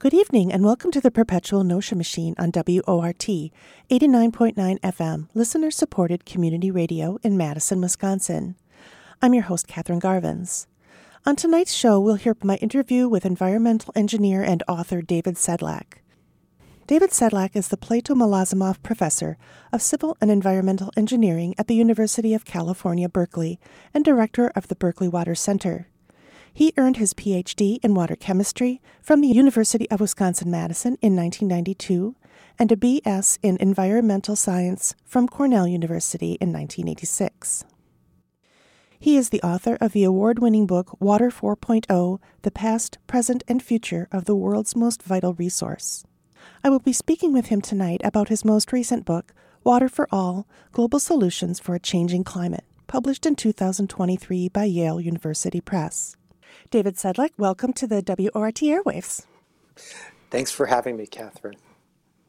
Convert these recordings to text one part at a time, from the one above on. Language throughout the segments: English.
Good evening and welcome to the Perpetual Notion Machine on WORT 89.9 FM, listener supported community radio in Madison, Wisconsin. I'm your host, Katherine Garvins. On tonight's show, we'll hear my interview with environmental engineer and author David Sedlak. David Sedlak is the Plato Malozemoff Professor of Civil and Environmental Engineering at the University of California, Berkeley, and director of the Berkeley Water Center. He earned his PhD in water chemistry from the University of Wisconsin Madison in 1992 and a BS in environmental science from Cornell University in 1986. He is the author of the award winning book Water 4.0 The Past, Present, and Future of the World's Most Vital Resource. I will be speaking with him tonight about his most recent book, Water for All Global Solutions for a Changing Climate, published in 2023 by Yale University Press. David Sedlak, welcome to the WORT Airwaves. Thanks for having me, Catherine.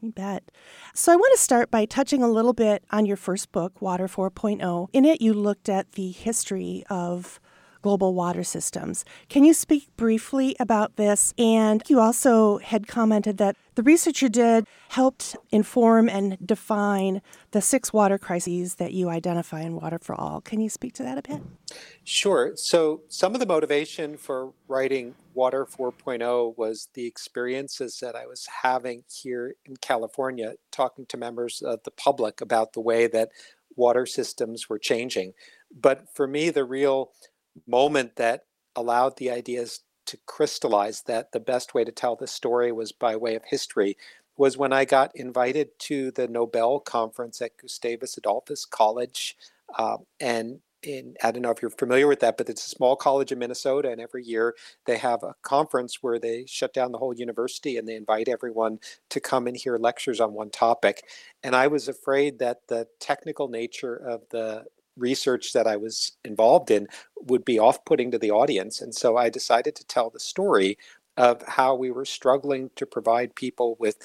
You bet. So, I want to start by touching a little bit on your first book, Water 4.0. In it, you looked at the history of global water systems. Can you speak briefly about this? And you also had commented that the research you did helped inform and define the six water crises that you identify in Water for All. Can you speak to that a bit? Sure. So, some of the motivation for writing Water 4.0 was the experiences that I was having here in California, talking to members of the public about the way that water systems were changing. But for me, the real moment that allowed the ideas to crystallize that the best way to tell the story was by way of history was when I got invited to the Nobel conference at Gustavus Adolphus College. Uh, and in, I don't know if you're familiar with that, but it's a small college in Minnesota, and every year they have a conference where they shut down the whole university and they invite everyone to come and hear lectures on one topic. And I was afraid that the technical nature of the research that I was involved in would be off putting to the audience. And so I decided to tell the story of how we were struggling to provide people with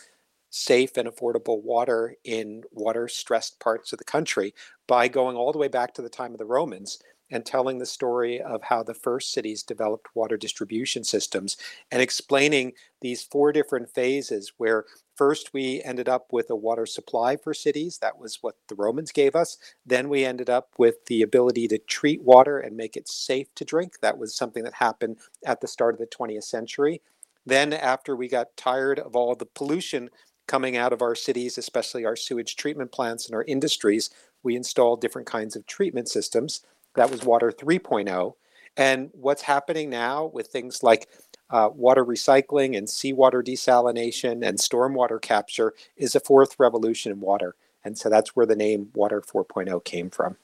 safe and affordable water in water stressed parts of the country by going all the way back to the time of the Romans and telling the story of how the first cities developed water distribution systems and explaining these four different phases where first we ended up with a water supply for cities. That was what the romans gave us. Then we ended up with the ability to treat water and make it safe to drink. That was something that happened at the start of the 20th century. Then after we got tired of all the pollution coming out of our cities especially our sewage treatment plants and our industries we installed different kinds of treatment systems. That was Water 3.0. And what's happening now with things like uh, water recycling and seawater desalination and stormwater capture is a fourth revolution in water. And so that's where the name Water 4.0 came from.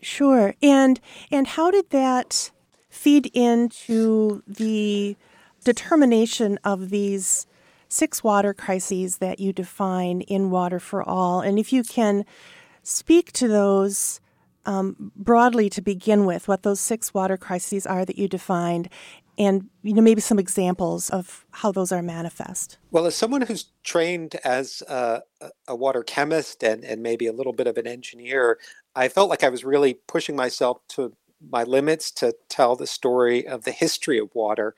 Sure. And and how did that feed into the determination of these six water crises that you define in Water for All? And if you can speak to those um, broadly to begin with what those six water crises are that you defined and you know maybe some examples of how those are manifest. Well as someone who's trained as a, a, water chemist and, and maybe a little bit of an engineer i felt like i was really pushing myself to my limits to tell the story of the history of water.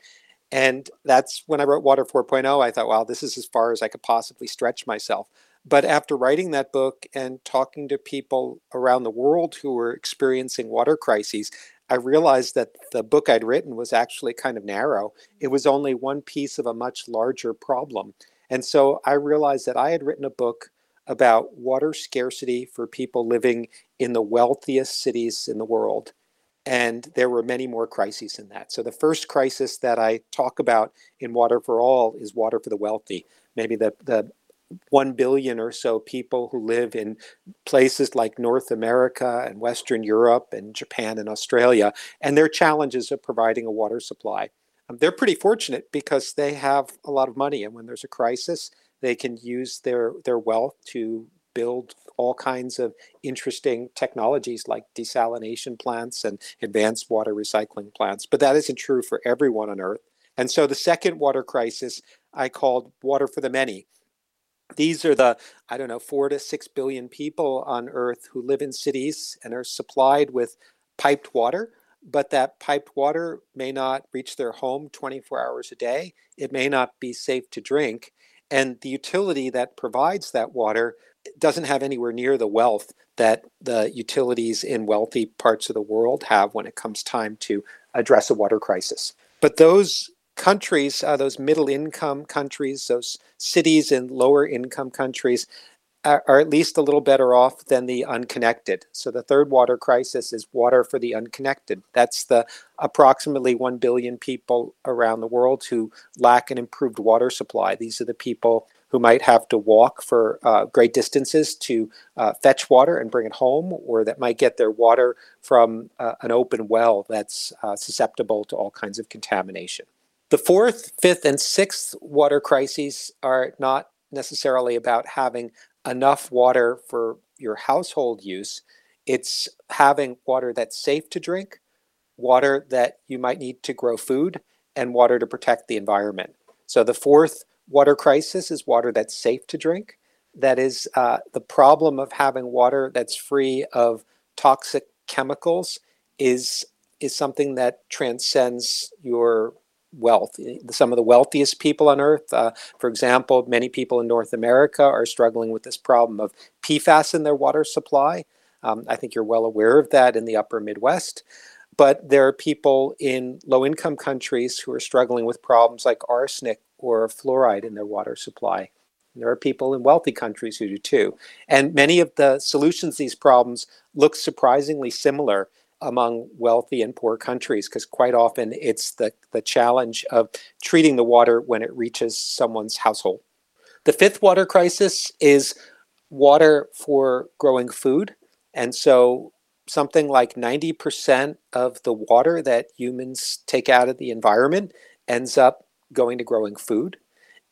And that's when i wrote water 4.0 i thought wow this is as far as i could possibly stretch myself. But after writing that book and talking to people around the world who were experiencing water crises, I realized that the book I'd written was actually kind of narrow. It was only one piece of a much larger problem. And so I realized that I had written a book about water scarcity for people living in the wealthiest cities in the world. And there were many more crises in that. So the first crisis that I talk about in Water for All is water for the wealthy. Maybe the, the 1 billion or so people who live in places like North America and Western Europe and Japan and Australia, and their challenges of providing a water supply. Um, they're pretty fortunate because they have a lot of money, and when there's a crisis, they can use their, their wealth to build all kinds of interesting technologies like desalination plants and advanced water recycling plants. But that isn't true for everyone on Earth. And so the second water crisis I called Water for the Many these are the i don't know four to six billion people on earth who live in cities and are supplied with piped water but that piped water may not reach their home 24 hours a day. It may not be safe to drink. And the utility that provides that water doesn't have anywhere near the wealth that the utilities in wealthy parts of the world have when it comes time to address a water crisis. But those countries, uh, those middle income countries, those cities in lower income countries, are, are, at least a little better off than the unconnected. So the third water crisis is water for the unconnected. That's the approximately 1 billion people around the world who lack an improved water supply. These are the people who might have to walk for uh, great distances to uh, fetch water and bring it home, or that might get their water from uh, an open well that's uh, susceptible to all kinds of contamination. The fourth, fifth, and sixth water crises are not necessarily about having enough water for your household use. It's having water that's safe to drink, water that you might need to grow food, and water to protect the environment. So the fourth water crisis is water that's safe to drink. That is uh, the problem of having water that's free of toxic chemicals is is something that transcends your wealth. Some of the wealthiest people on earth, uh, for example, many people in North America are struggling with this problem of PFAS in their water supply. Um, I think you're well aware of that in the upper Midwest. But there are people in low income countries who are struggling with problems like arsenic or fluoride in their water supply. And there are people in wealthy countries who do too. And many of the solutions to these problems look surprisingly similar among wealthy and poor countries because quite often it's the, the challenge of treating the water when it reaches someone's household. The fifth water crisis is water for growing food. And so something like 90% of the water that humans take out of the environment ends up going to growing food.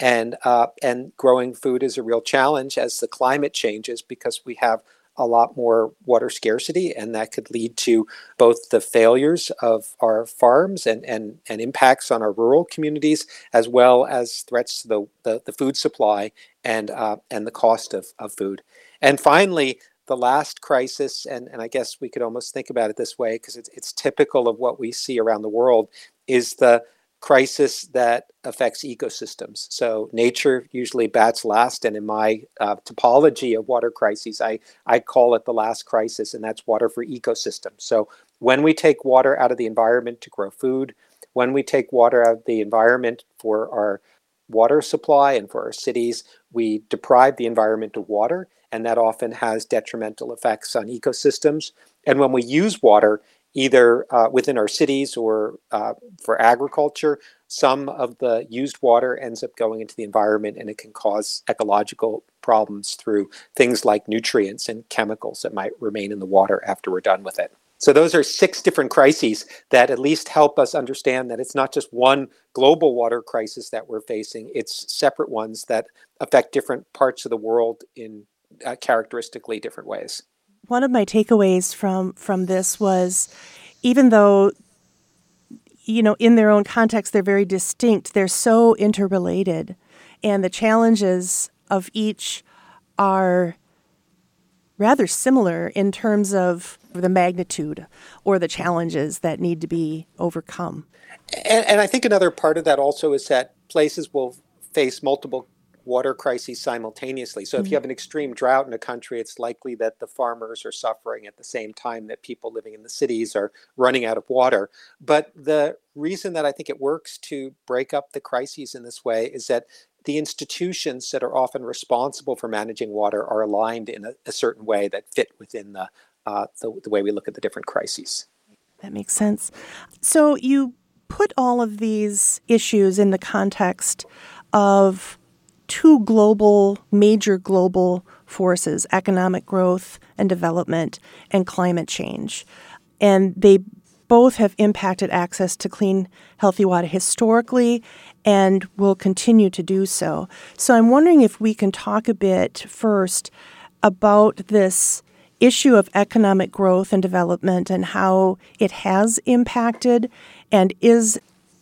And, uh, and growing food is a real challenge as the climate changes because we have a lot more water scarcity, and that could lead to both the failures of our farms and, and, and impacts on our rural communities, as well as threats to the, the, the food supply and, uh, and the cost of, of food. And finally, the last crisis, and, and I guess we could almost think about it this way because it's, it's typical of what we see around the world, is the crisis that affects ecosystems. So nature usually bats last, and in my uh, topology of water crises, I, I call it the last crisis, and that's water for ecosystems. So when we take water out of the environment to grow food, when we take water out of the environment for our water supply and for our cities, we deprive the environment of water, and that often has detrimental effects on ecosystems. And when we use water, either uh, within our cities or uh, for agriculture. Some of the used water ends up going into the environment and it can cause ecological problems through things like nutrients and chemicals that might remain in the water after we're done with it. So, those are six different crises that at least help us understand that it's not just one global water crisis that we're facing, it's separate ones that affect different parts of the world in uh, characteristically different ways one of my takeaways from from this was even though you know in their own context they're very distinct they're so interrelated. And the challenges of each are rather similar in terms of the magnitude or the challenges that need to be overcome. And, and i think another part of that also is that places will face multiple water crises simultaneously. So, mm-hmm. if you mm-hmm. have an extreme drought in a country, it's likely that the farmers are suffering at the same time that people living in the cities are running out of water. But the reason that I think it works to break up the crises in this way is that the institutions that are often responsible for managing water are aligned in a, a certain way that fit within the, uh, the, the way we look at the different crises. That makes sense. So, you put all of these issues in the context of two global, major global forces economic growth and development, and climate change. And they both have impacted access to clean, healthy water historically and will continue to do so. So I'm wondering if we can talk a bit first about this issue of economic growth and development and how it has impacted and is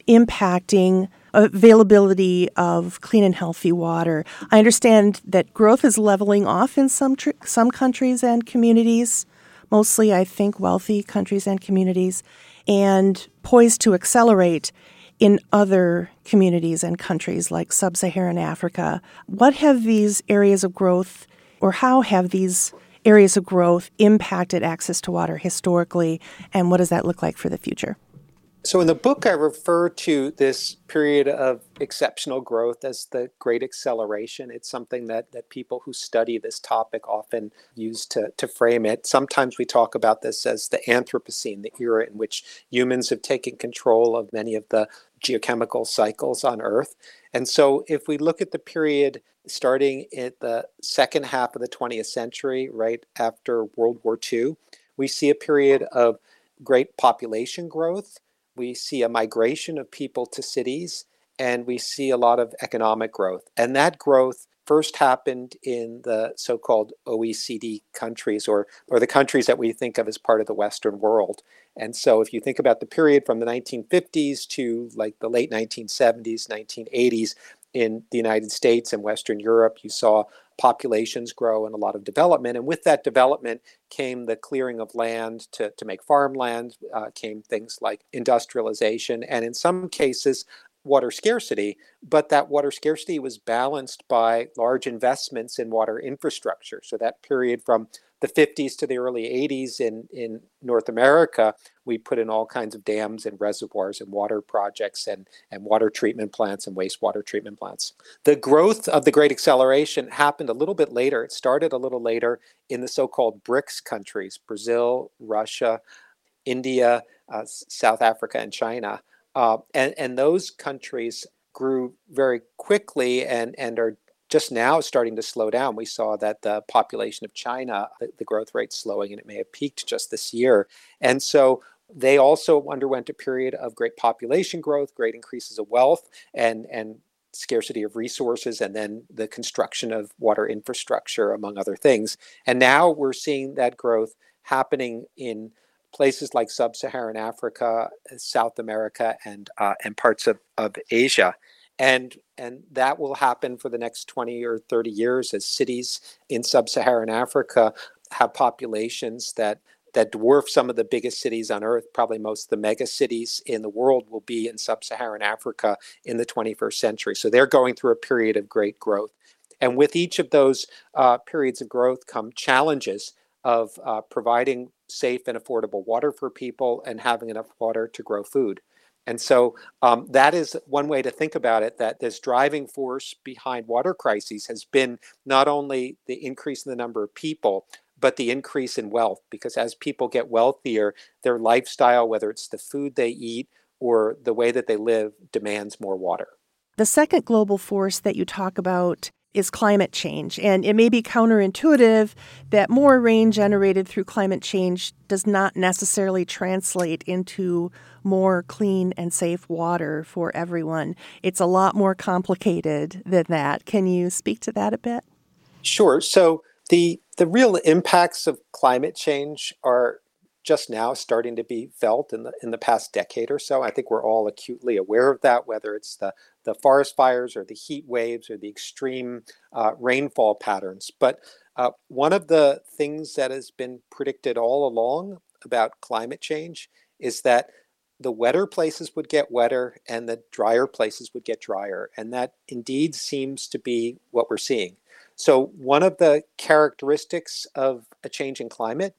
impacting availability of clean and healthy water. I understand that growth is leveling off in some tr- some countries and communities, mostly I think wealthy countries and communities. and poised to accelerate in other communities and countries like sub Saharan Africa. What have these areas of growth, or how have these areas of growth impacted access to water historically, and what does that look like for the future? So, in the book, I refer to this period of exceptional growth as the Great Acceleration. It's something that, that people who study this topic often use to, to frame it. Sometimes we talk about this as the Anthropocene, the era in which humans have taken control of many of the geochemical cycles on Earth. And so, if we look at the period starting at the second half of the 20th century, right after World War II, we see a period of great population growth we see a migration of people to cities and we see a lot of economic growth. And that growth first happened in the so-called OECD countries or or the countries that we think of as part of the western world. And so if you think about the period from the 1950s to like the late 1970s, 1980s in the United States and Western Europe, you saw populations grow and a lot of development. And with that development came the clearing of land to, to make farmland, uh, came things like industrialization, and in some cases, water scarcity, but that water scarcity was balanced by large investments in water infrastructure. So that period from the 50s to the early 80s in, in North America, we put in all kinds of dams and reservoirs and water projects and, and water treatment plants and wastewater treatment plants. The growth of the Great Acceleration happened a little bit later. It started a little later in the so called BRICS countries Brazil, Russia, India, uh, South Africa, and China. Uh, and, and those countries grew very quickly and, and are just now starting to slow down. We saw that the population of China, the, the growth rate slowing, and it may have peaked just this year. And so they also underwent a period of great population growth, great increases of wealth, and, and scarcity of resources, and then the construction of water infrastructure, among other things. And now we're seeing that growth happening in places like sub-Saharan Africa, South America, and uh, and parts of, of Asia. And, and that will happen for the next 20 or 30 years as cities in sub-Saharan Africa have populations that that dwarf some of the biggest cities on earth. Probably most of the mega cities in the world will be in sub Saharan Africa in the 21st century. So they're going through a period of great growth. And with each of those uh, periods of growth come challenges of uh, providing safe and affordable water for people and having enough water to grow food. And so um, that is one way to think about it that this driving force behind water crises has been not only the increase in the number of people, but the increase in wealth. Because as people get wealthier, their lifestyle, whether it's the food they eat or the way that they live, demands more water. The second global force that you talk about is climate change. And it may be counterintuitive that more rain generated through climate change does not necessarily translate into more clean and safe water for everyone. It's a lot more complicated than that. Can you speak to that a bit? Sure. So the the real impacts of climate change are just now starting to be felt in the in the past decade or so. I think we're all acutely aware of that, whether it's the the forest fires or the heat waves or the extreme uh, rainfall patterns. But uh, one of the things that has been predicted all along about climate change is that the wetter places would get wetter and the drier places would get drier. And that indeed seems to be what we're seeing. So, one of the characteristics of a change in climate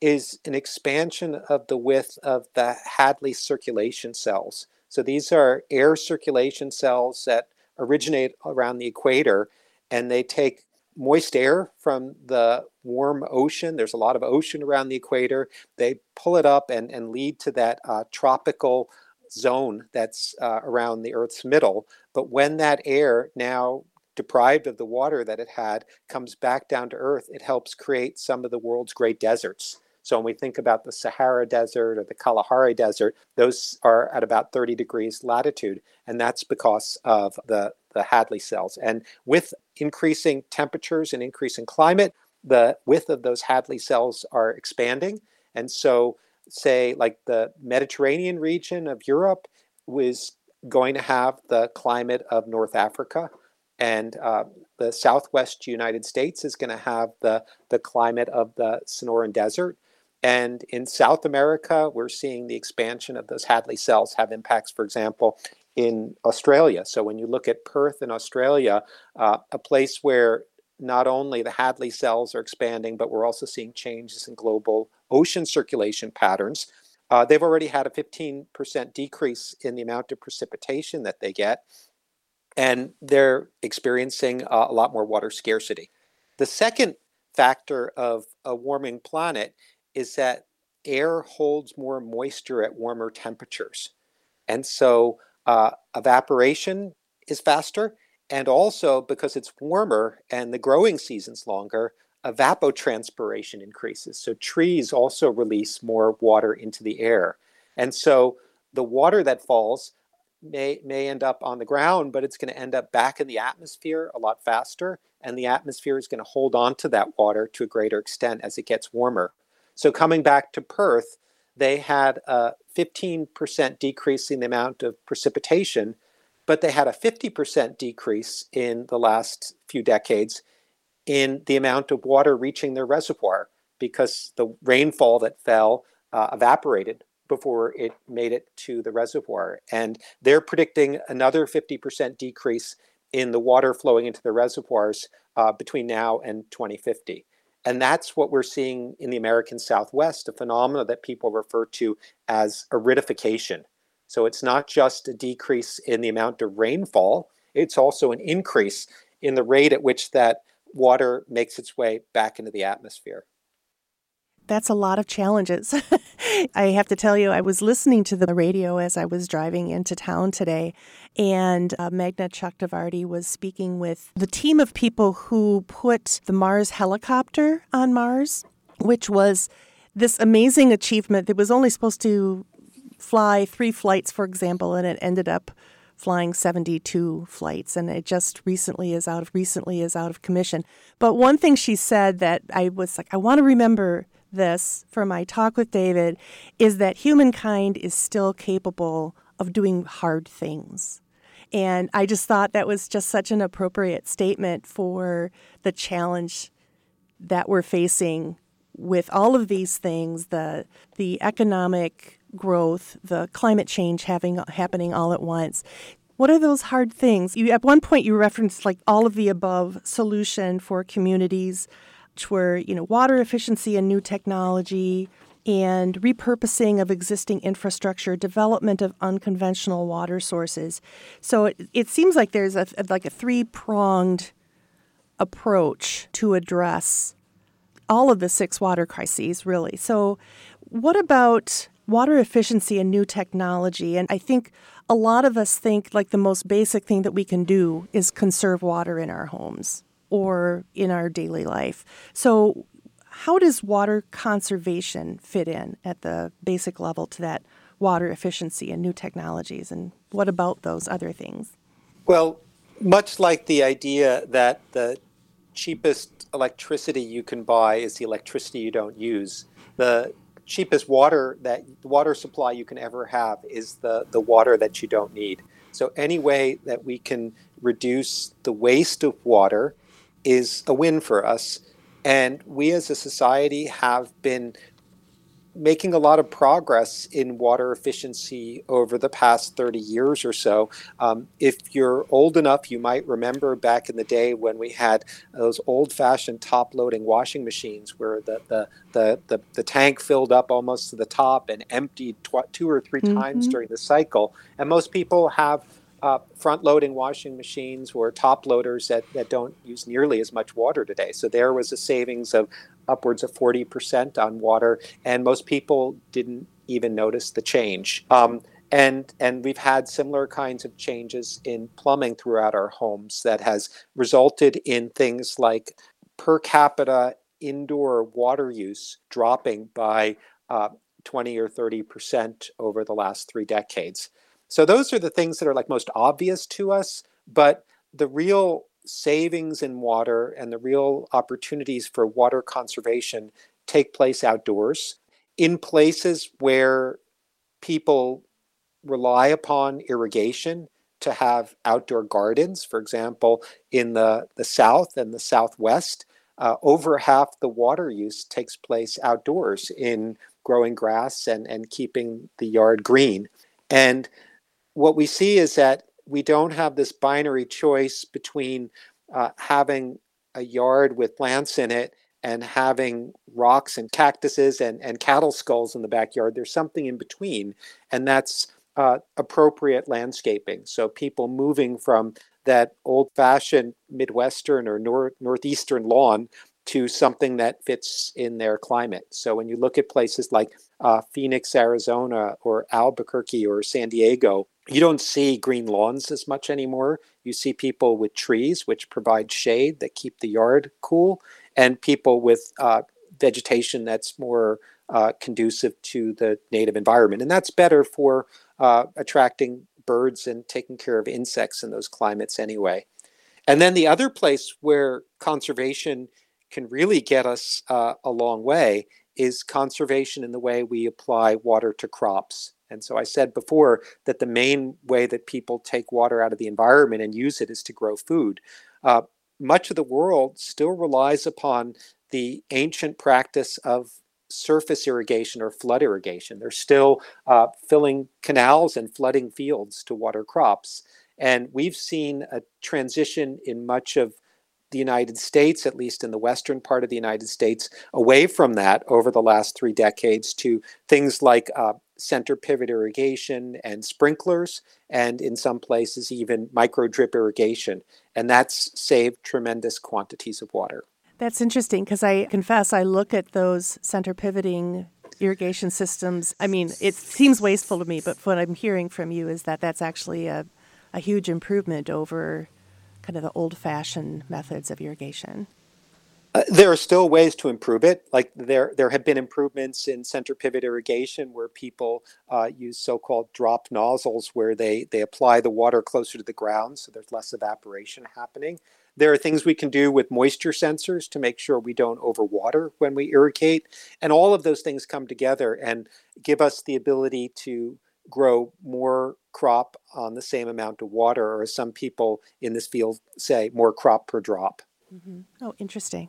is an expansion of the width of the Hadley circulation cells. So these are air circulation cells that originate around the equator and they take moist air from the warm ocean. There's a lot of ocean around the equator. They pull it up and, and lead to that uh, tropical zone that's uh, around the Earth's middle. But when that air, now deprived of the water that it had, comes back down to Earth, it helps create some of the world's great deserts. So when we think about the Sahara Desert or the Kalahari Desert, those are at about 30 degrees latitude, and that's because of the, the Hadley cells. And with increasing temperatures and increasing climate, the width of those Hadley cells are expanding. And so, say, like the Mediterranean region of Europe was going to have the climate of North Africa and uh, the southwest United States is going to have the, the climate of the Sonoran Desert. And in South America, we're seeing the expansion of those Hadley cells have impacts, for example, in Australia. So when you look at Perth in Australia, uh, a place where not only the Hadley cells are expanding, but we're also seeing changes in global ocean circulation patterns. Uh, they've already had a 15% decrease in the amount of precipitation that they get, and they're experiencing uh, a lot more water scarcity. The second factor of a warming planet is that air holds more moisture at warmer temperatures. And so uh, evaporation is faster. And also, because it's warmer and the growing season's longer, evapotranspiration increases. So trees also release more water into the air. And so the water that falls may, may end up on the ground, but it's going to end up back in the atmosphere a lot faster. And the atmosphere is going to hold on to that water to a greater extent as it gets warmer. So coming back to Perth, they had a 15% decrease in the amount of precipitation, but they had a 50% decrease in the last few decades in the amount of water reaching their reservoir because the rainfall that fell uh, evaporated before it made it to the reservoir. And they're predicting another 50% decrease in the water flowing into the reservoirs uh, between now and 2050. And that's what we're seeing in the American Southwest, a phenomenon that people refer to as aridification. So it's not just a decrease in the amount of rainfall, it's also an increase in the rate at which that water makes its way back into the atmosphere that's a lot of challenges. I have to tell you, I was listening to the radio as I was driving into town today, and uh, Meghna Chakrabarti was speaking with the team of people who put the Mars helicopter on Mars, which was this amazing achievement that was only supposed to fly three flights, for example, and it ended up flying 72 flights and it just recently is out of recently is out of commission but one thing she said that i was like i want to remember this for my talk with David is that humankind is still capable of doing hard things. And I just thought that was just such an appropriate statement for the challenge that we're facing with all of these things the the economic growth, the climate change having happening all at once. What are those hard things? You, at one point, you referenced like all of the above solution for communities which were, you know, water efficiency and new technology, and repurposing of existing infrastructure, development of unconventional water sources. So it, it seems like there's a like a three pronged approach to address all of the six water crises, really. So, what about water efficiency and new technology? And I think a lot of us think like the most basic thing that we can do is conserve water in our homes or in our daily life. So, how does water conservation fit in at the basic level to that water efficiency and new technologies? And what about those other things? Well, much like the idea that the cheapest electricity you can buy is the electricity you don't use, the cheapest water that water supply you can ever have is the, the water that you don't need. So any way that we can reduce the waste of water is a win for us. And we as a society have been making a lot of progress in water efficiency over the past 30 years or so. Um, if you're old enough, you might remember back in the day when we had those old fashioned top loading washing machines where the, the, the, the, the tank filled up almost to the top and emptied tw- two or 3 mm-hmm. times during the cycle. And most people have uh, front loading washing machines or top loaders that, that don't use nearly as much water today. So there was a savings of upwards of 40% on water, and most people didn't even notice the change. Um, and and we've had similar kinds of changes in plumbing throughout our homes that has resulted in things like per capita indoor water use dropping by uh, 20 or 30 percent over the last three decades. So those are the things that are like most obvious to us, but the real savings in water and the real opportunities for water conservation take place outdoors in places where people rely upon irrigation to have outdoor gardens. For example, in the, the South and the Southwest, uh, over half the water use takes place outdoors in growing grass and, and keeping the yard green. And what we see is that we don't have this binary choice between uh, having a yard with plants in it and having rocks and cactuses and, and cattle skulls in the backyard. There's something in between, and that's uh, appropriate landscaping. So people moving from that old-fashioned Midwestern or nor- Northeastern lawn to something that fits in their climate. So when you look at places like uh, Phoenix, Arizona, or Albuquerque or San Diego, you don't see green lawns as much anymore. You see people with trees, which provide shade that keep the yard cool, and people with uh, vegetation that's more uh, conducive to the native environment. And that's better for uh, attracting birds and taking care of insects in those climates anyway. And then the other place where conservation can really get us uh, a long way is conservation in the way we apply water to crops. And so I said before that the main way that people take water out of the environment and use it is to grow food. Uh, much of the world still relies upon the ancient practice of surface irrigation or flood irrigation. They're still uh, filling canals and flooding fields to water crops. And we've seen a transition in much of the United States, at least in the western part of the United States, away from that over the last three decades to things like uh, center pivot irrigation and sprinklers, and in some places, even micro drip irrigation. And that's saved tremendous quantities of water. That's interesting because I confess I look at those center pivoting irrigation systems. I mean, it seems wasteful to me, but what I'm hearing from you is that that's actually a, a huge improvement over kind of the old fashioned methods of irrigation. Uh, there are still ways to improve it. Like there, there have been improvements in center pivot irrigation where people uh, use so-called drop nozzles, where they they apply the water closer to the ground, so there's less evaporation happening. There are things we can do with moisture sensors to make sure we don't overwater when we irrigate, and all of those things come together and give us the ability to grow more crop on the same amount of water, or as some people in this field say, more crop per drop. Mm-hmm. Oh, interesting.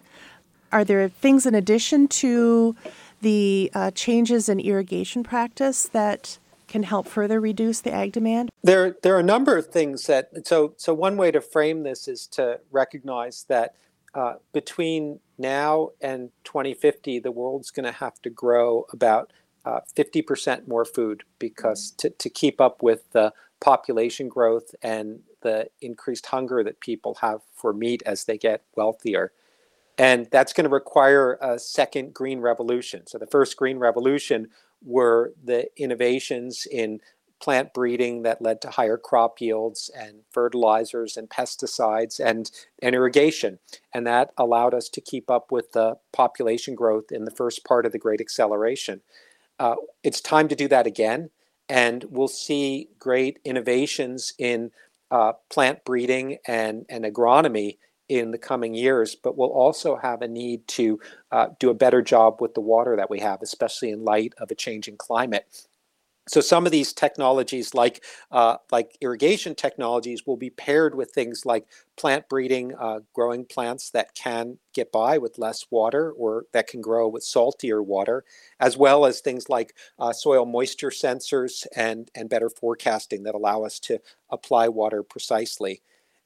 Are there things in addition to the uh, changes in irrigation practice that can help further reduce the ag demand? There, there are a number of things that. So, so one way to frame this is to recognize that uh, between now and 2050, the world's going to have to grow about uh, 50% more food because to, to keep up with the population growth and the increased hunger that people have for meat as they get wealthier. And that's going to require a second green revolution. So, the first green revolution were the innovations in plant breeding that led to higher crop yields and fertilizers and pesticides and, and irrigation. And that allowed us to keep up with the population growth in the first part of the Great Acceleration. Uh, it's time to do that again. And we'll see great innovations in uh, plant breeding and, and agronomy in the coming years, but we'll also have a need to uh, do a better job with the water that we have, especially in light of a changing climate. So some of these technologies, like uh, like irrigation technologies, will be paired with things like plant breeding, uh, growing plants that can get by with less water or that can grow with saltier water, as well as things like uh, soil moisture sensors and and better forecasting that allow us to apply water precisely.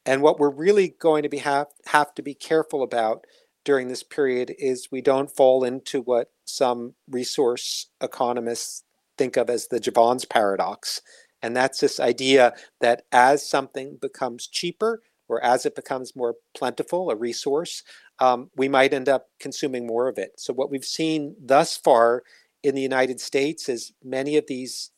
And what we're really going to be have have to be careful about during this period is we don't fall into what some resource economists think of as the Jevons paradox. And that's this idea that as something becomes cheaper or as it becomes more plentiful, a resource, um, we might end up consuming more of it. So, what we've seen thus far in the United States is many of these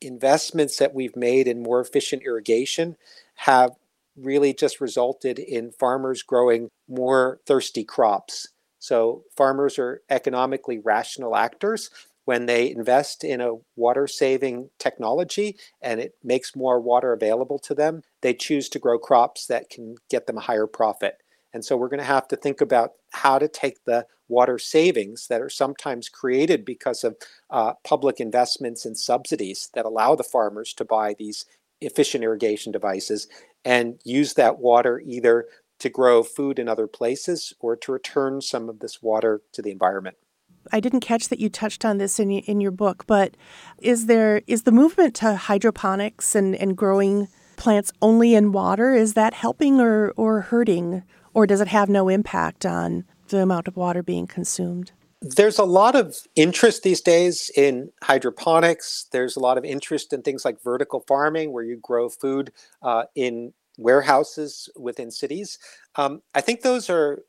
investments that we've made in more efficient irrigation have really just resulted in farmers growing more thirsty crops. So, farmers are economically rational actors when they invest in a water saving technology and it makes more water available to them, they choose to grow crops that can get them a higher profit. And so we're going to have to think about how to take the water savings that are sometimes created because of uh, public investments and subsidies that allow the farmers to buy these efficient irrigation devices and use that water either to grow food in other places or to return some of this water to the environment. I didn't catch that you touched on this in in your book, but is there is the movement to hydroponics and, and growing plants only in water is that helping or, or hurting or does it have no impact on the amount of water being consumed? There's a lot of interest these days in hydroponics. There's a lot of interest in things like vertical farming, where you grow food uh, in warehouses within cities. Um, I think those are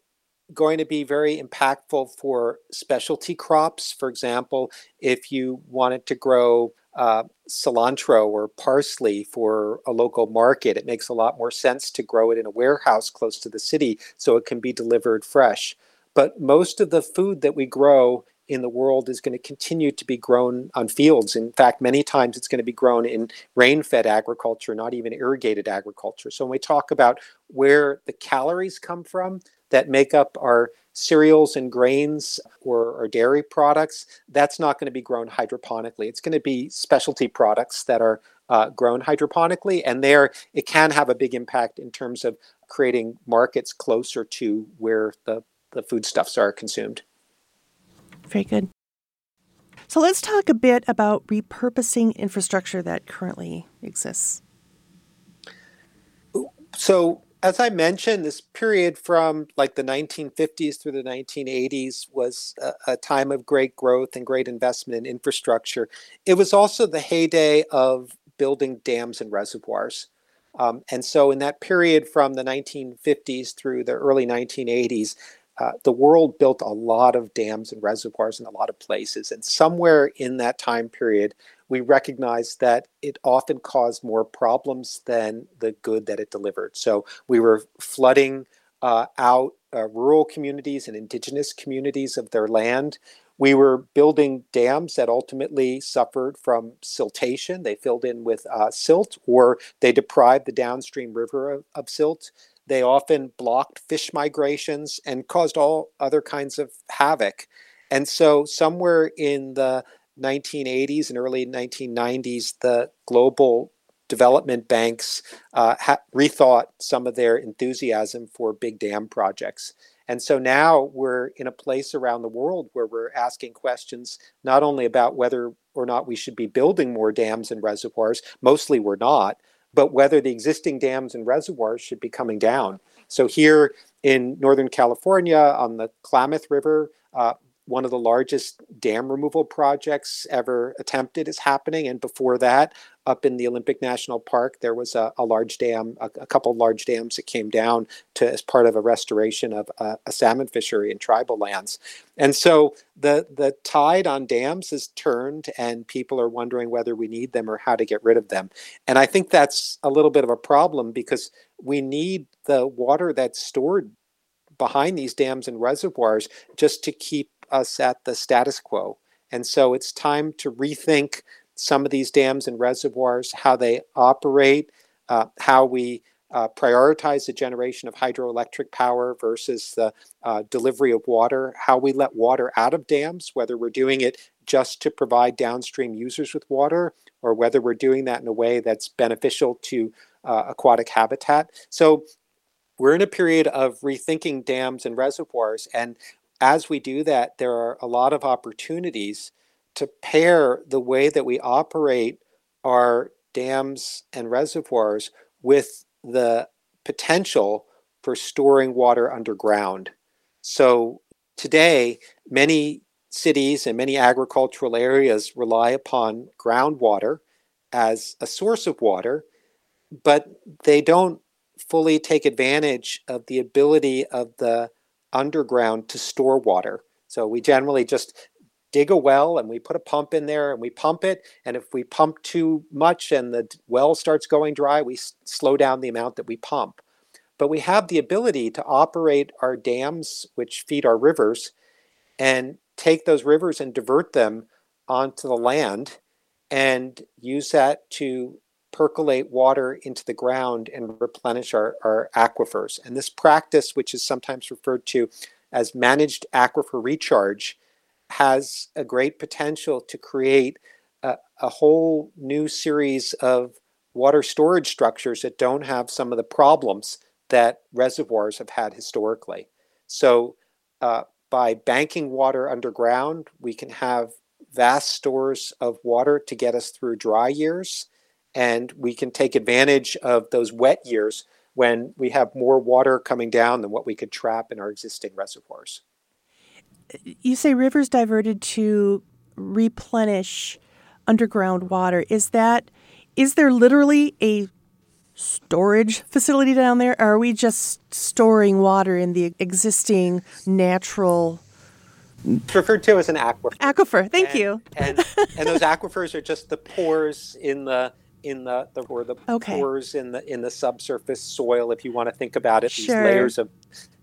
going to be very impactful for specialty crops. For example, if you wanted to grow uh, cilantro or parsley for a local market, it makes a lot more sense to grow it in a warehouse close to the city so it can be delivered fresh. But most of the food that we grow in the world is going to continue to be grown on fields. In fact, many times it's going to be grown in rain fed agriculture, not even irrigated agriculture. So when we talk about where the calories come from that make up our cereals and grains or, or dairy products, that's not going to be grown hydroponically. It's going to be specialty products that are uh, grown hydroponically, and there it can have a big impact in terms of creating markets closer to where the, the foodstuffs are consumed. Very good. So let's talk a bit about repurposing infrastructure that currently exists. So as I mentioned, this period from like the 1950s through the 1980s was a, a, time of great growth and great investment in infrastructure. It was also the heyday of building dams and reservoirs. Um, and so, in that period from the 1950s through the early 1980s, uh, the world built a lot of dams and reservoirs in a lot of places. And somewhere in that time period, we recognized that it often caused more problems than the good that it delivered. So we were flooding uh, out uh, rural communities and indigenous communities of their land. We were building dams that ultimately suffered from siltation. They filled in with uh, silt, or they deprived the downstream river of, of silt. They often blocked fish migrations and caused all other kinds of havoc. And so, somewhere in the 1980s and early 1990s, the global development banks uh, ha- rethought some of their enthusiasm for big dam projects. And so now we're in a place around the world where we're asking questions not only about whether or not we should be building more dams and reservoirs, mostly we're not, but whether the existing dams and reservoirs should be coming down. So here in Northern California on the Klamath River, uh, one of the largest dam removal projects ever attempted is happening. And before that, up in the Olympic National Park, there was a, a large dam, a, a, couple large dams that came down to as part of a restoration of a, a, salmon fishery in tribal lands. And so the the tide on dams has turned, and people are wondering whether we need them or how to get rid of them. And I think that's a little bit of a problem because we need the water that's stored behind these dams and reservoirs just to keep us at the status quo. And so it's time to rethink some of these dams and reservoirs, how they operate, uh, how we uh, prioritize the generation of hydroelectric power versus the uh, delivery of water, how we let water out of dams, whether we're doing it just to provide downstream users with water or whether we're doing that in a way that's beneficial to uh, aquatic habitat. So we're in a period of rethinking dams and reservoirs, and as we do that, there are a lot of opportunities to pair the way that we operate our dams and reservoirs with the potential for storing water underground. So today, many cities and many agricultural areas rely upon groundwater as a source of water, but they don't fully take advantage of the ability of the underground to store water. So we generally just dig a well and we put a pump in there and we pump it. And if we pump too much and the well starts going dry, we s- slow down the amount that we pump. But we have the ability to operate our dams, which feed our rivers, and take those rivers and divert them onto the land and use that to percolate water into the ground and replenish our, our aquifers. And this practice, which is sometimes referred to as managed aquifer recharge, has a great potential to create a, a whole new series of water storage structures that don't have some of the problems that reservoirs have had historically. So, uh, by banking water underground, we can have vast stores of water to get us through dry years, and we can take advantage of those wet years when we have more water coming down than what we could trap in our existing reservoirs. You say rivers diverted to replenish underground water. Is that is there literally a storage facility down there? Or are we just storing water in the existing natural it's referred to as an aquifer. Aquifer, thank and, you. and and those aquifers are just the pores in the in the, the or the okay. pores in the in the subsurface soil, if you want to think about it, sure. these layers of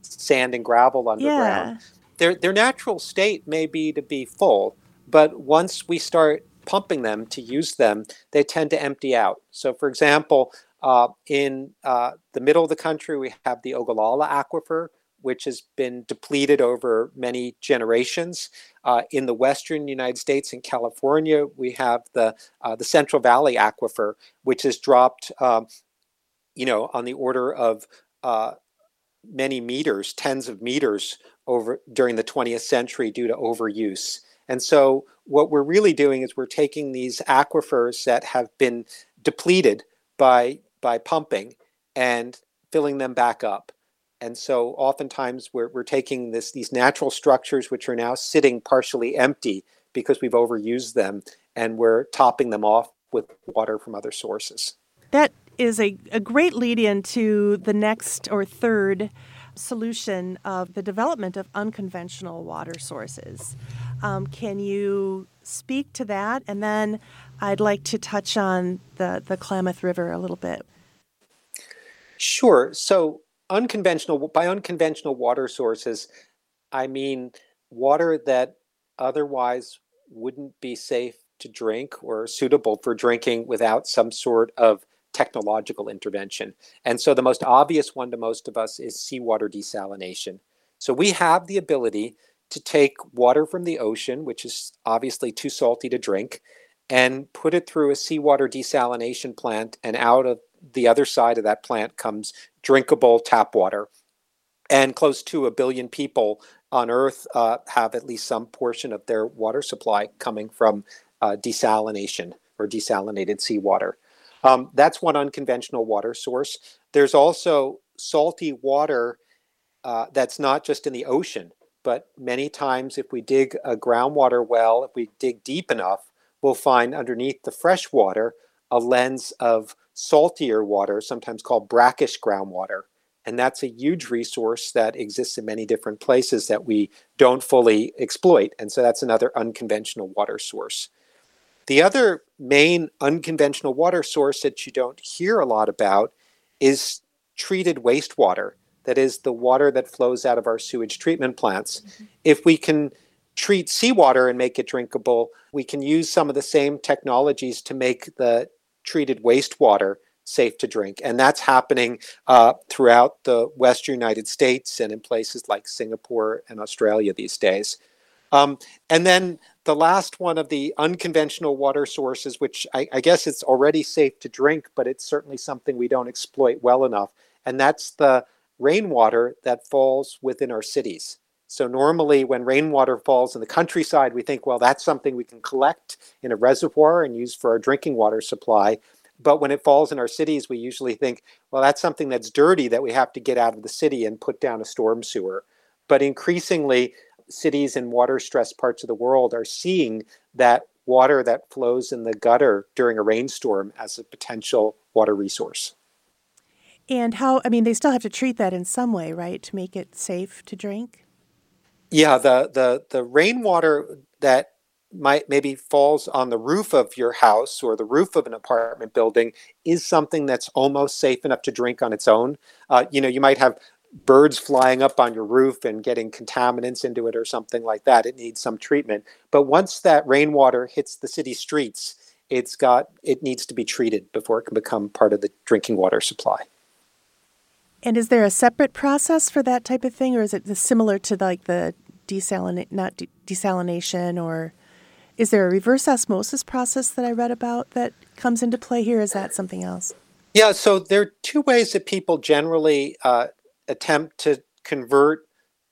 sand and gravel underground. Yeah. Their their natural state may be to be full, but once we start pumping them to use them, they tend to empty out. So, for example, uh, in uh, the middle of the country, we have the Ogallala Aquifer, which has been depleted over many generations. Uh, in the western United States, in California, we have the uh, the Central Valley Aquifer, which has dropped, um, you know, on the order of uh, many meters, tens of meters over during the 20th century due to overuse. And so, what we're really doing is we're taking these aquifers that have been depleted by by pumping and filling them back up. And so oftentimes we're, we're taking this, these natural structures which are now sitting partially empty because we've overused them and we're topping them off with water from other sources. That is a, a great lead in to the next or third solution of the development of unconventional water sources. Um, can you speak to that? And then I'd like to touch on the, the Klamath River a little bit. Sure. So, unconventional, by unconventional water sources, I mean water that otherwise wouldn't be safe to drink or suitable for drinking without some sort of technological intervention. And so the most obvious one to most of us is seawater desalination. So we have the ability to take water from the ocean, which is obviously too salty to drink, and put it through a seawater desalination plant, and out of the other side of that plant comes drinkable tap water. And close to a billion people on Earth uh, have at least some portion of their water supply coming from uh, desalination or desalinated seawater. Um, that's one unconventional water source. There's also salty water uh, that's not just in the ocean, but many times if we dig a groundwater well, if we dig deep enough, we'll find underneath the fresh water a lens of saltier water, sometimes called brackish groundwater. And that's a huge resource that exists in many different places that we don't fully exploit. And so that's another unconventional water source. The other main unconventional water source that you don't hear a lot about is treated wastewater. That is the water that flows out of our sewage treatment plants. Mm-hmm. If we can treat seawater and make it drinkable, we can use some of the same technologies to make the treated wastewater safe to drink. And that's happening uh, throughout the Western United States and in places like Singapore and Australia these days. Um, and then the last one of the unconventional water sources, which I, I, guess it's already safe to drink, but it's certainly something we don't exploit well enough. And that's the rainwater that falls within our cities. So normally when rainwater falls in the countryside, we think, well, that's something we can collect in a reservoir and use for our drinking water supply. But when it falls in our cities, we usually think, well, that's something that's dirty that we have to get out of the city and put down a storm sewer. But increasingly, cities in water stressed parts of the world are seeing that water that flows in the gutter during a rainstorm as a potential water resource. And how, I mean, they still have to treat that in some way, right, to make it safe to drink? Yeah, the the the rainwater that might maybe falls on the roof of your house or the roof of an apartment building is something that's almost safe enough to drink on its own. Uh, you know, you might have birds flying up on your roof and getting contaminants into it or something like that. It needs some treatment. But once that rainwater hits the city streets, it's got it needs to be treated before it can become part of the drinking water supply. And is there a separate process for that type of thing, or is it similar to like the desalinate, not de- desalination, or is there a reverse osmosis process that I read about that comes into play here? Is that something else? Yeah, so there are two ways that people generally uh, attempt to convert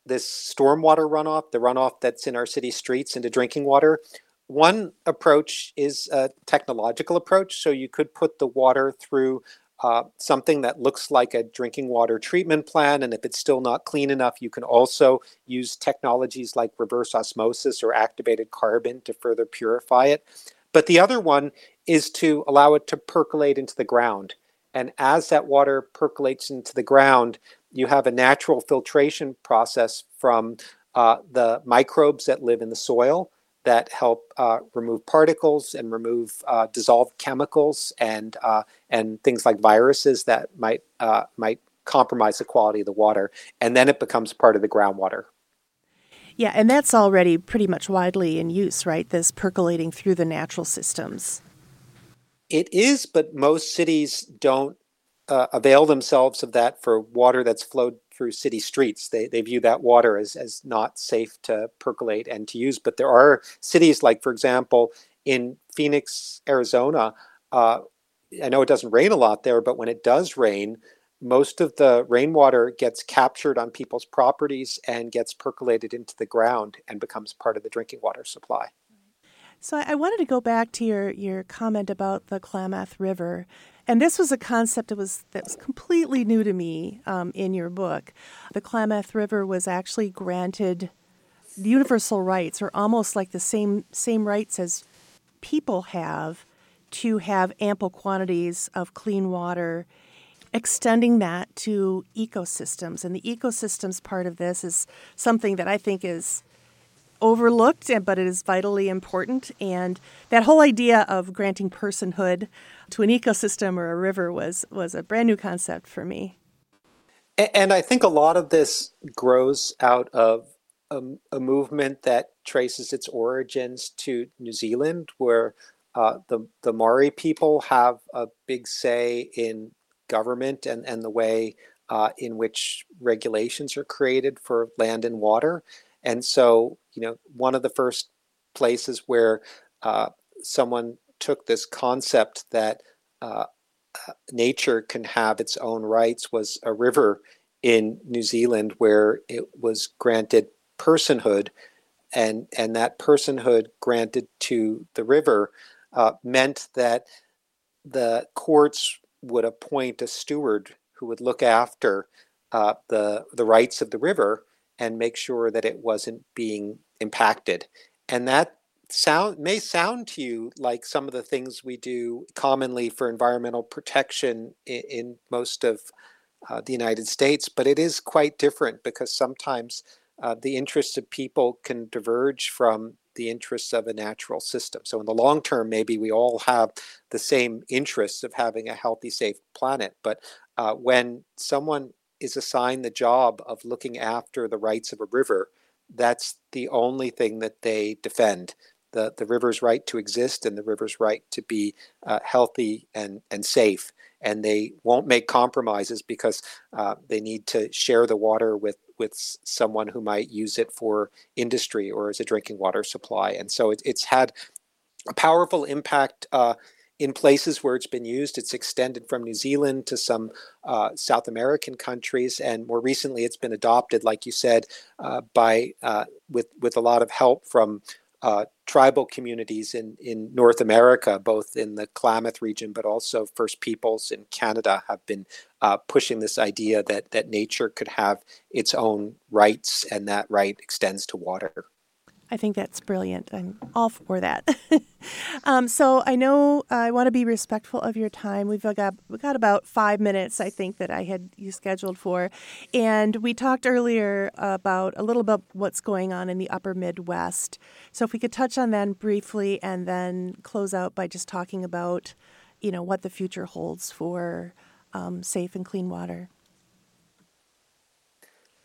this stormwater runoff, the runoff that's in our city streets, into drinking water. One approach is a technological approach. So you could put the water through uh, something that looks like a drinking water treatment plan. And if it's still not clean enough, you can also use technologies like reverse osmosis or activated carbon to further purify it. But the other one is to allow it to percolate into the ground. And as that water percolates into the ground, you have a natural filtration process from uh, the microbes that live in the soil that help uh, remove particles and remove uh, dissolved chemicals and uh, and things like viruses that might uh, might compromise the quality of the water, and then it becomes part of the groundwater. Yeah, and that's already pretty much widely in use, right? This percolating through the natural systems. It is, but most cities don't uh, avail themselves of that for water that's flowed through city streets. They, they view that water as, as not safe to percolate and to use. But there are cities like, for example, in Phoenix, Arizona. Uh, I know it doesn't rain a lot there, but when it does rain, most of the rainwater gets captured on people's properties and gets percolated into the ground and becomes part of the drinking water supply. So I wanted to go back to your, your comment about the Klamath River and this was a concept that was that was completely new to me um, in your book. The Klamath River was actually granted universal rights, or almost like the same same rights as people have to have ample quantities of clean water extending that to ecosystems and the ecosystems part of this is something that i think is overlooked, but it is vitally important. And that whole idea of granting personhood to an ecosystem or a river was was a brand new concept for me. And I think a lot of this grows out of a, a movement that traces its origins to New Zealand, where uh, the the Maori people have a big say in government and and the way uh, in which regulations are created for land and water. And so, you know, one of the first places where uh, someone took this concept that uh, uh, nature can have its own rights was a river in New Zealand where it was granted personhood, and and that personhood granted to the river uh, meant that the courts would appoint a steward who would look after uh, the the rights of the river and make sure that it wasn't being impacted. And that sound may sound to you like some of the things we do commonly for environmental protection in, in most of uh, the United States, but it is quite different because sometimes uh, the interests of people can diverge from the interests of a natural system. So, in the long term, maybe we all have the same interests of having a healthy, safe planet. But uh, when someone is assigned the job of looking after the rights of a river, that's the only thing that they defend. The, the river's right to exist and the river's right to be uh, healthy and, and safe. And they won't make compromises because uh, they need to share the water with, with someone who might use it for industry or as a drinking water supply. And so it, it's had a powerful impact uh, in places where it's been used. It's extended from New Zealand to some uh, South American countries, and more recently, it's been adopted, like you said, uh, by uh, with with a lot of help from uh, tribal communities in in North America, both in the Klamath region, but also First Peoples in Canada have been uh, pushing this idea that that nature could have its own rights, and that right extends to water. I think that's brilliant. I'm all for that. um, so I know uh, I want to be respectful of your time. We've got we got about five minutes, I think, that I had you scheduled for, and we talked earlier about a little bit what's going on in the Upper Midwest. So if we could touch on that briefly, and then close out by just talking about, you know, what the future holds for um, safe and clean water.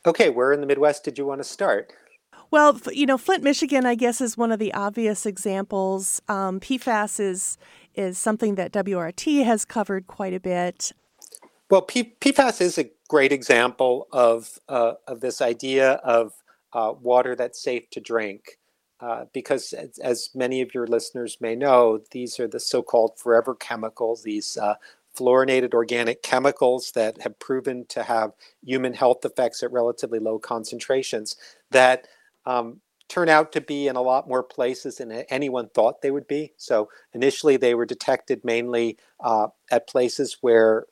Okay, where in the Midwest did you want to start? Well, you know, Flint, Michigan, I guess, is one of the obvious examples. Um, PFAS is is something that WORT has covered quite a bit. Well, P- PFAS is a great example of uh, of this idea of uh, water that's safe to drink, uh, because as, as, many of your listeners may know, these are the so-called forever chemicals, these uh, fluorinated organic chemicals that have proven to have human health effects at relatively low concentrations that um, turn out to be in a lot more places than anyone thought they would be. So initially, they were detected mainly uh, at places where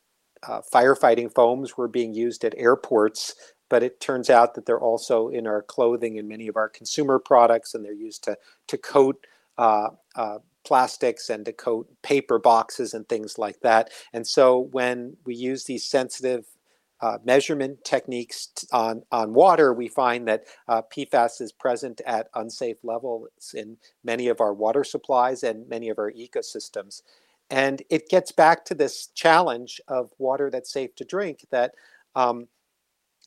uh, firefighting foams were being used at airports. But it turns out that they're also in our clothing and many of our consumer products, and they're used to to coat uh, uh plastics and to coat paper boxes and things like that. And so when we use these sensitive uh, measurement techniques on, on water, we find that uh, PFAS is present at unsafe levels in many of our water supplies and many of our ecosystems. And it gets back to this challenge of water that's safe to drink that, um,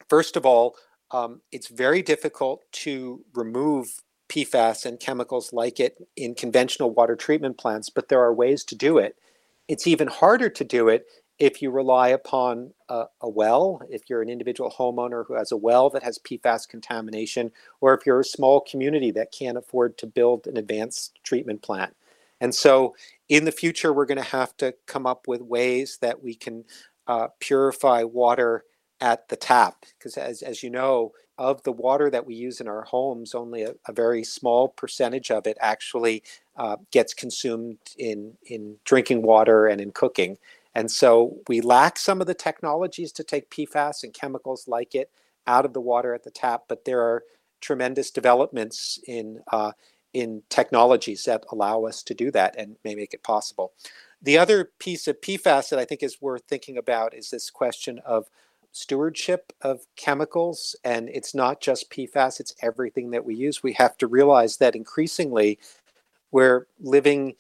first of all, um, it's very difficult to remove PFAS and chemicals like it in conventional water treatment plants, but there are ways to do it. It's even harder to do it if you rely upon a, a, well, if you're an individual homeowner who has a well that has PFAS contamination, or if you're a small community that can't afford to build an advanced treatment plant. And so in the future, we're going to have to come up with ways that we can uh, purify water at the tap. Because as, as you know, of the water that we use in our homes, only a, a very small percentage of it actually uh, gets consumed in, in drinking water and in cooking. And so we lack some of the technologies to take PFAS and chemicals like it out of the water at the tap, but there are tremendous developments in uh, in technologies that allow us to do that and may make it possible. The other piece of PFAS that I think is worth thinking about is this question of stewardship of chemicals. And it's not just PFAS, it's everything that we use. We have to realize that increasingly we're living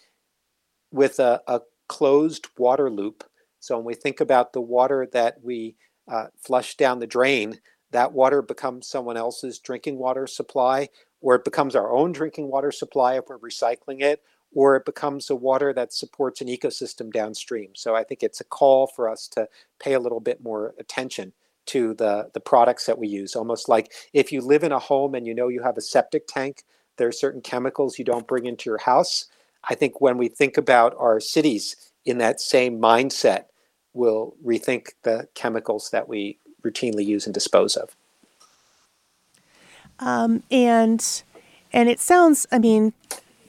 with a, a closed water loop. So when we think about the water that we uh, flush down the drain, that water becomes someone else's drinking water supply, or it becomes our own drinking water supply if we're recycling it, or it becomes a water that supports an ecosystem downstream. So I think it's a call for us to pay a little bit more attention to the, the products that we use. Almost like if you live in a home and you know you have a septic tank, there are certain chemicals you don't bring into your house. I think when we think about our cities in that same mindset, we'll rethink the chemicals that we routinely use and dispose of. Um, and and it sounds, I mean,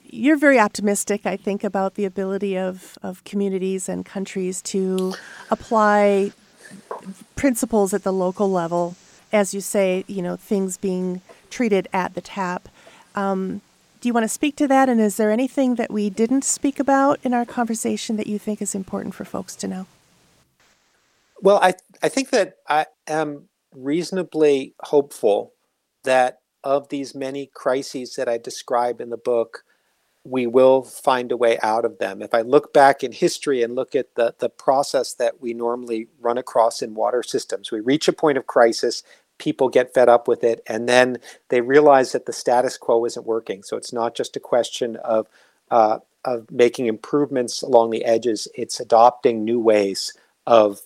you're very optimistic, I think, about the ability of, of communities and countries to apply principles at the local level. As you say, you know, things being treated at the tap. Um, do you want to speak to that? And is there anything that we didn't speak about in our conversation that you think is important for folks to know? Well, I, I think that I am reasonably hopeful that of these many crises that I describe in the book, we will find a way out of them. If I look back in history and look at the, the process that we normally run across in water systems, we reach a point of crisis people get fed up with it and then they realize that the status quo isn't working. So it's not just a question of uh, of making improvements along the edges it's adopting new ways of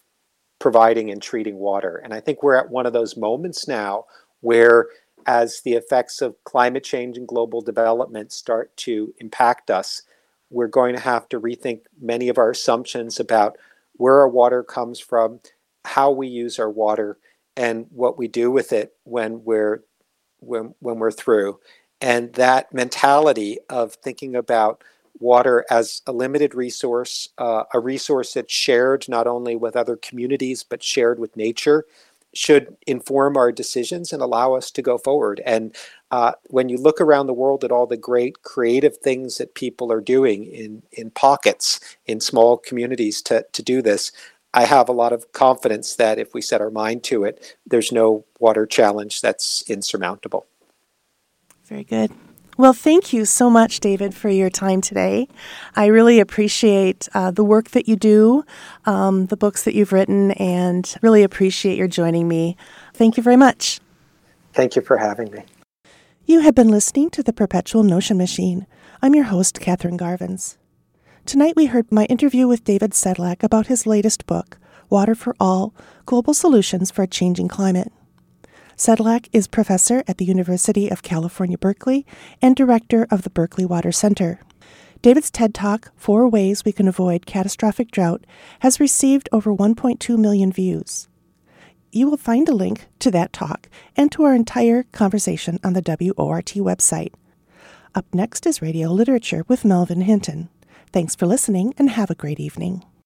providing and treating water. And i think we're at one of those moments now where as the effects of climate change and global development start to impact us we're going to have to rethink many of our assumptions about where our water comes from how we use our water and what we do with it when we're when when we're through. And that mentality of thinking about water as a limited resource uh, a resource that's shared not only with other communities but shared with nature should inform our decisions and allow us to go forward. And uh, when you look around the world at all the great creative things that people are doing in in pockets in small communities to, to do this I have a lot of confidence that if we set our mind to it, there's no water challenge that's insurmountable. Very good. Well, thank you so much, David, for your time today. I really appreciate uh, the work that you do, um, the books that you've written, and really appreciate your joining me. Thank you very much. Thank you for having me. You have been listening to the Perpetual Notion Machine. I'm your host, Katherine Garvins. Tonight we heard my interview with David Sedlak about his latest book, Water for All Global Solutions for a Changing Climate. Sedlak is professor at the University of California, Berkeley, and director of the Berkeley Water Center. David's TED Talk, Four Ways We Can Avoid Catastrophic Drought, has received over 1.2 million views. You will find a link to that talk and to our entire conversation on the WORT website. Up next is Radio Literature with Melvin Hinton. Thanks for listening and have a great evening.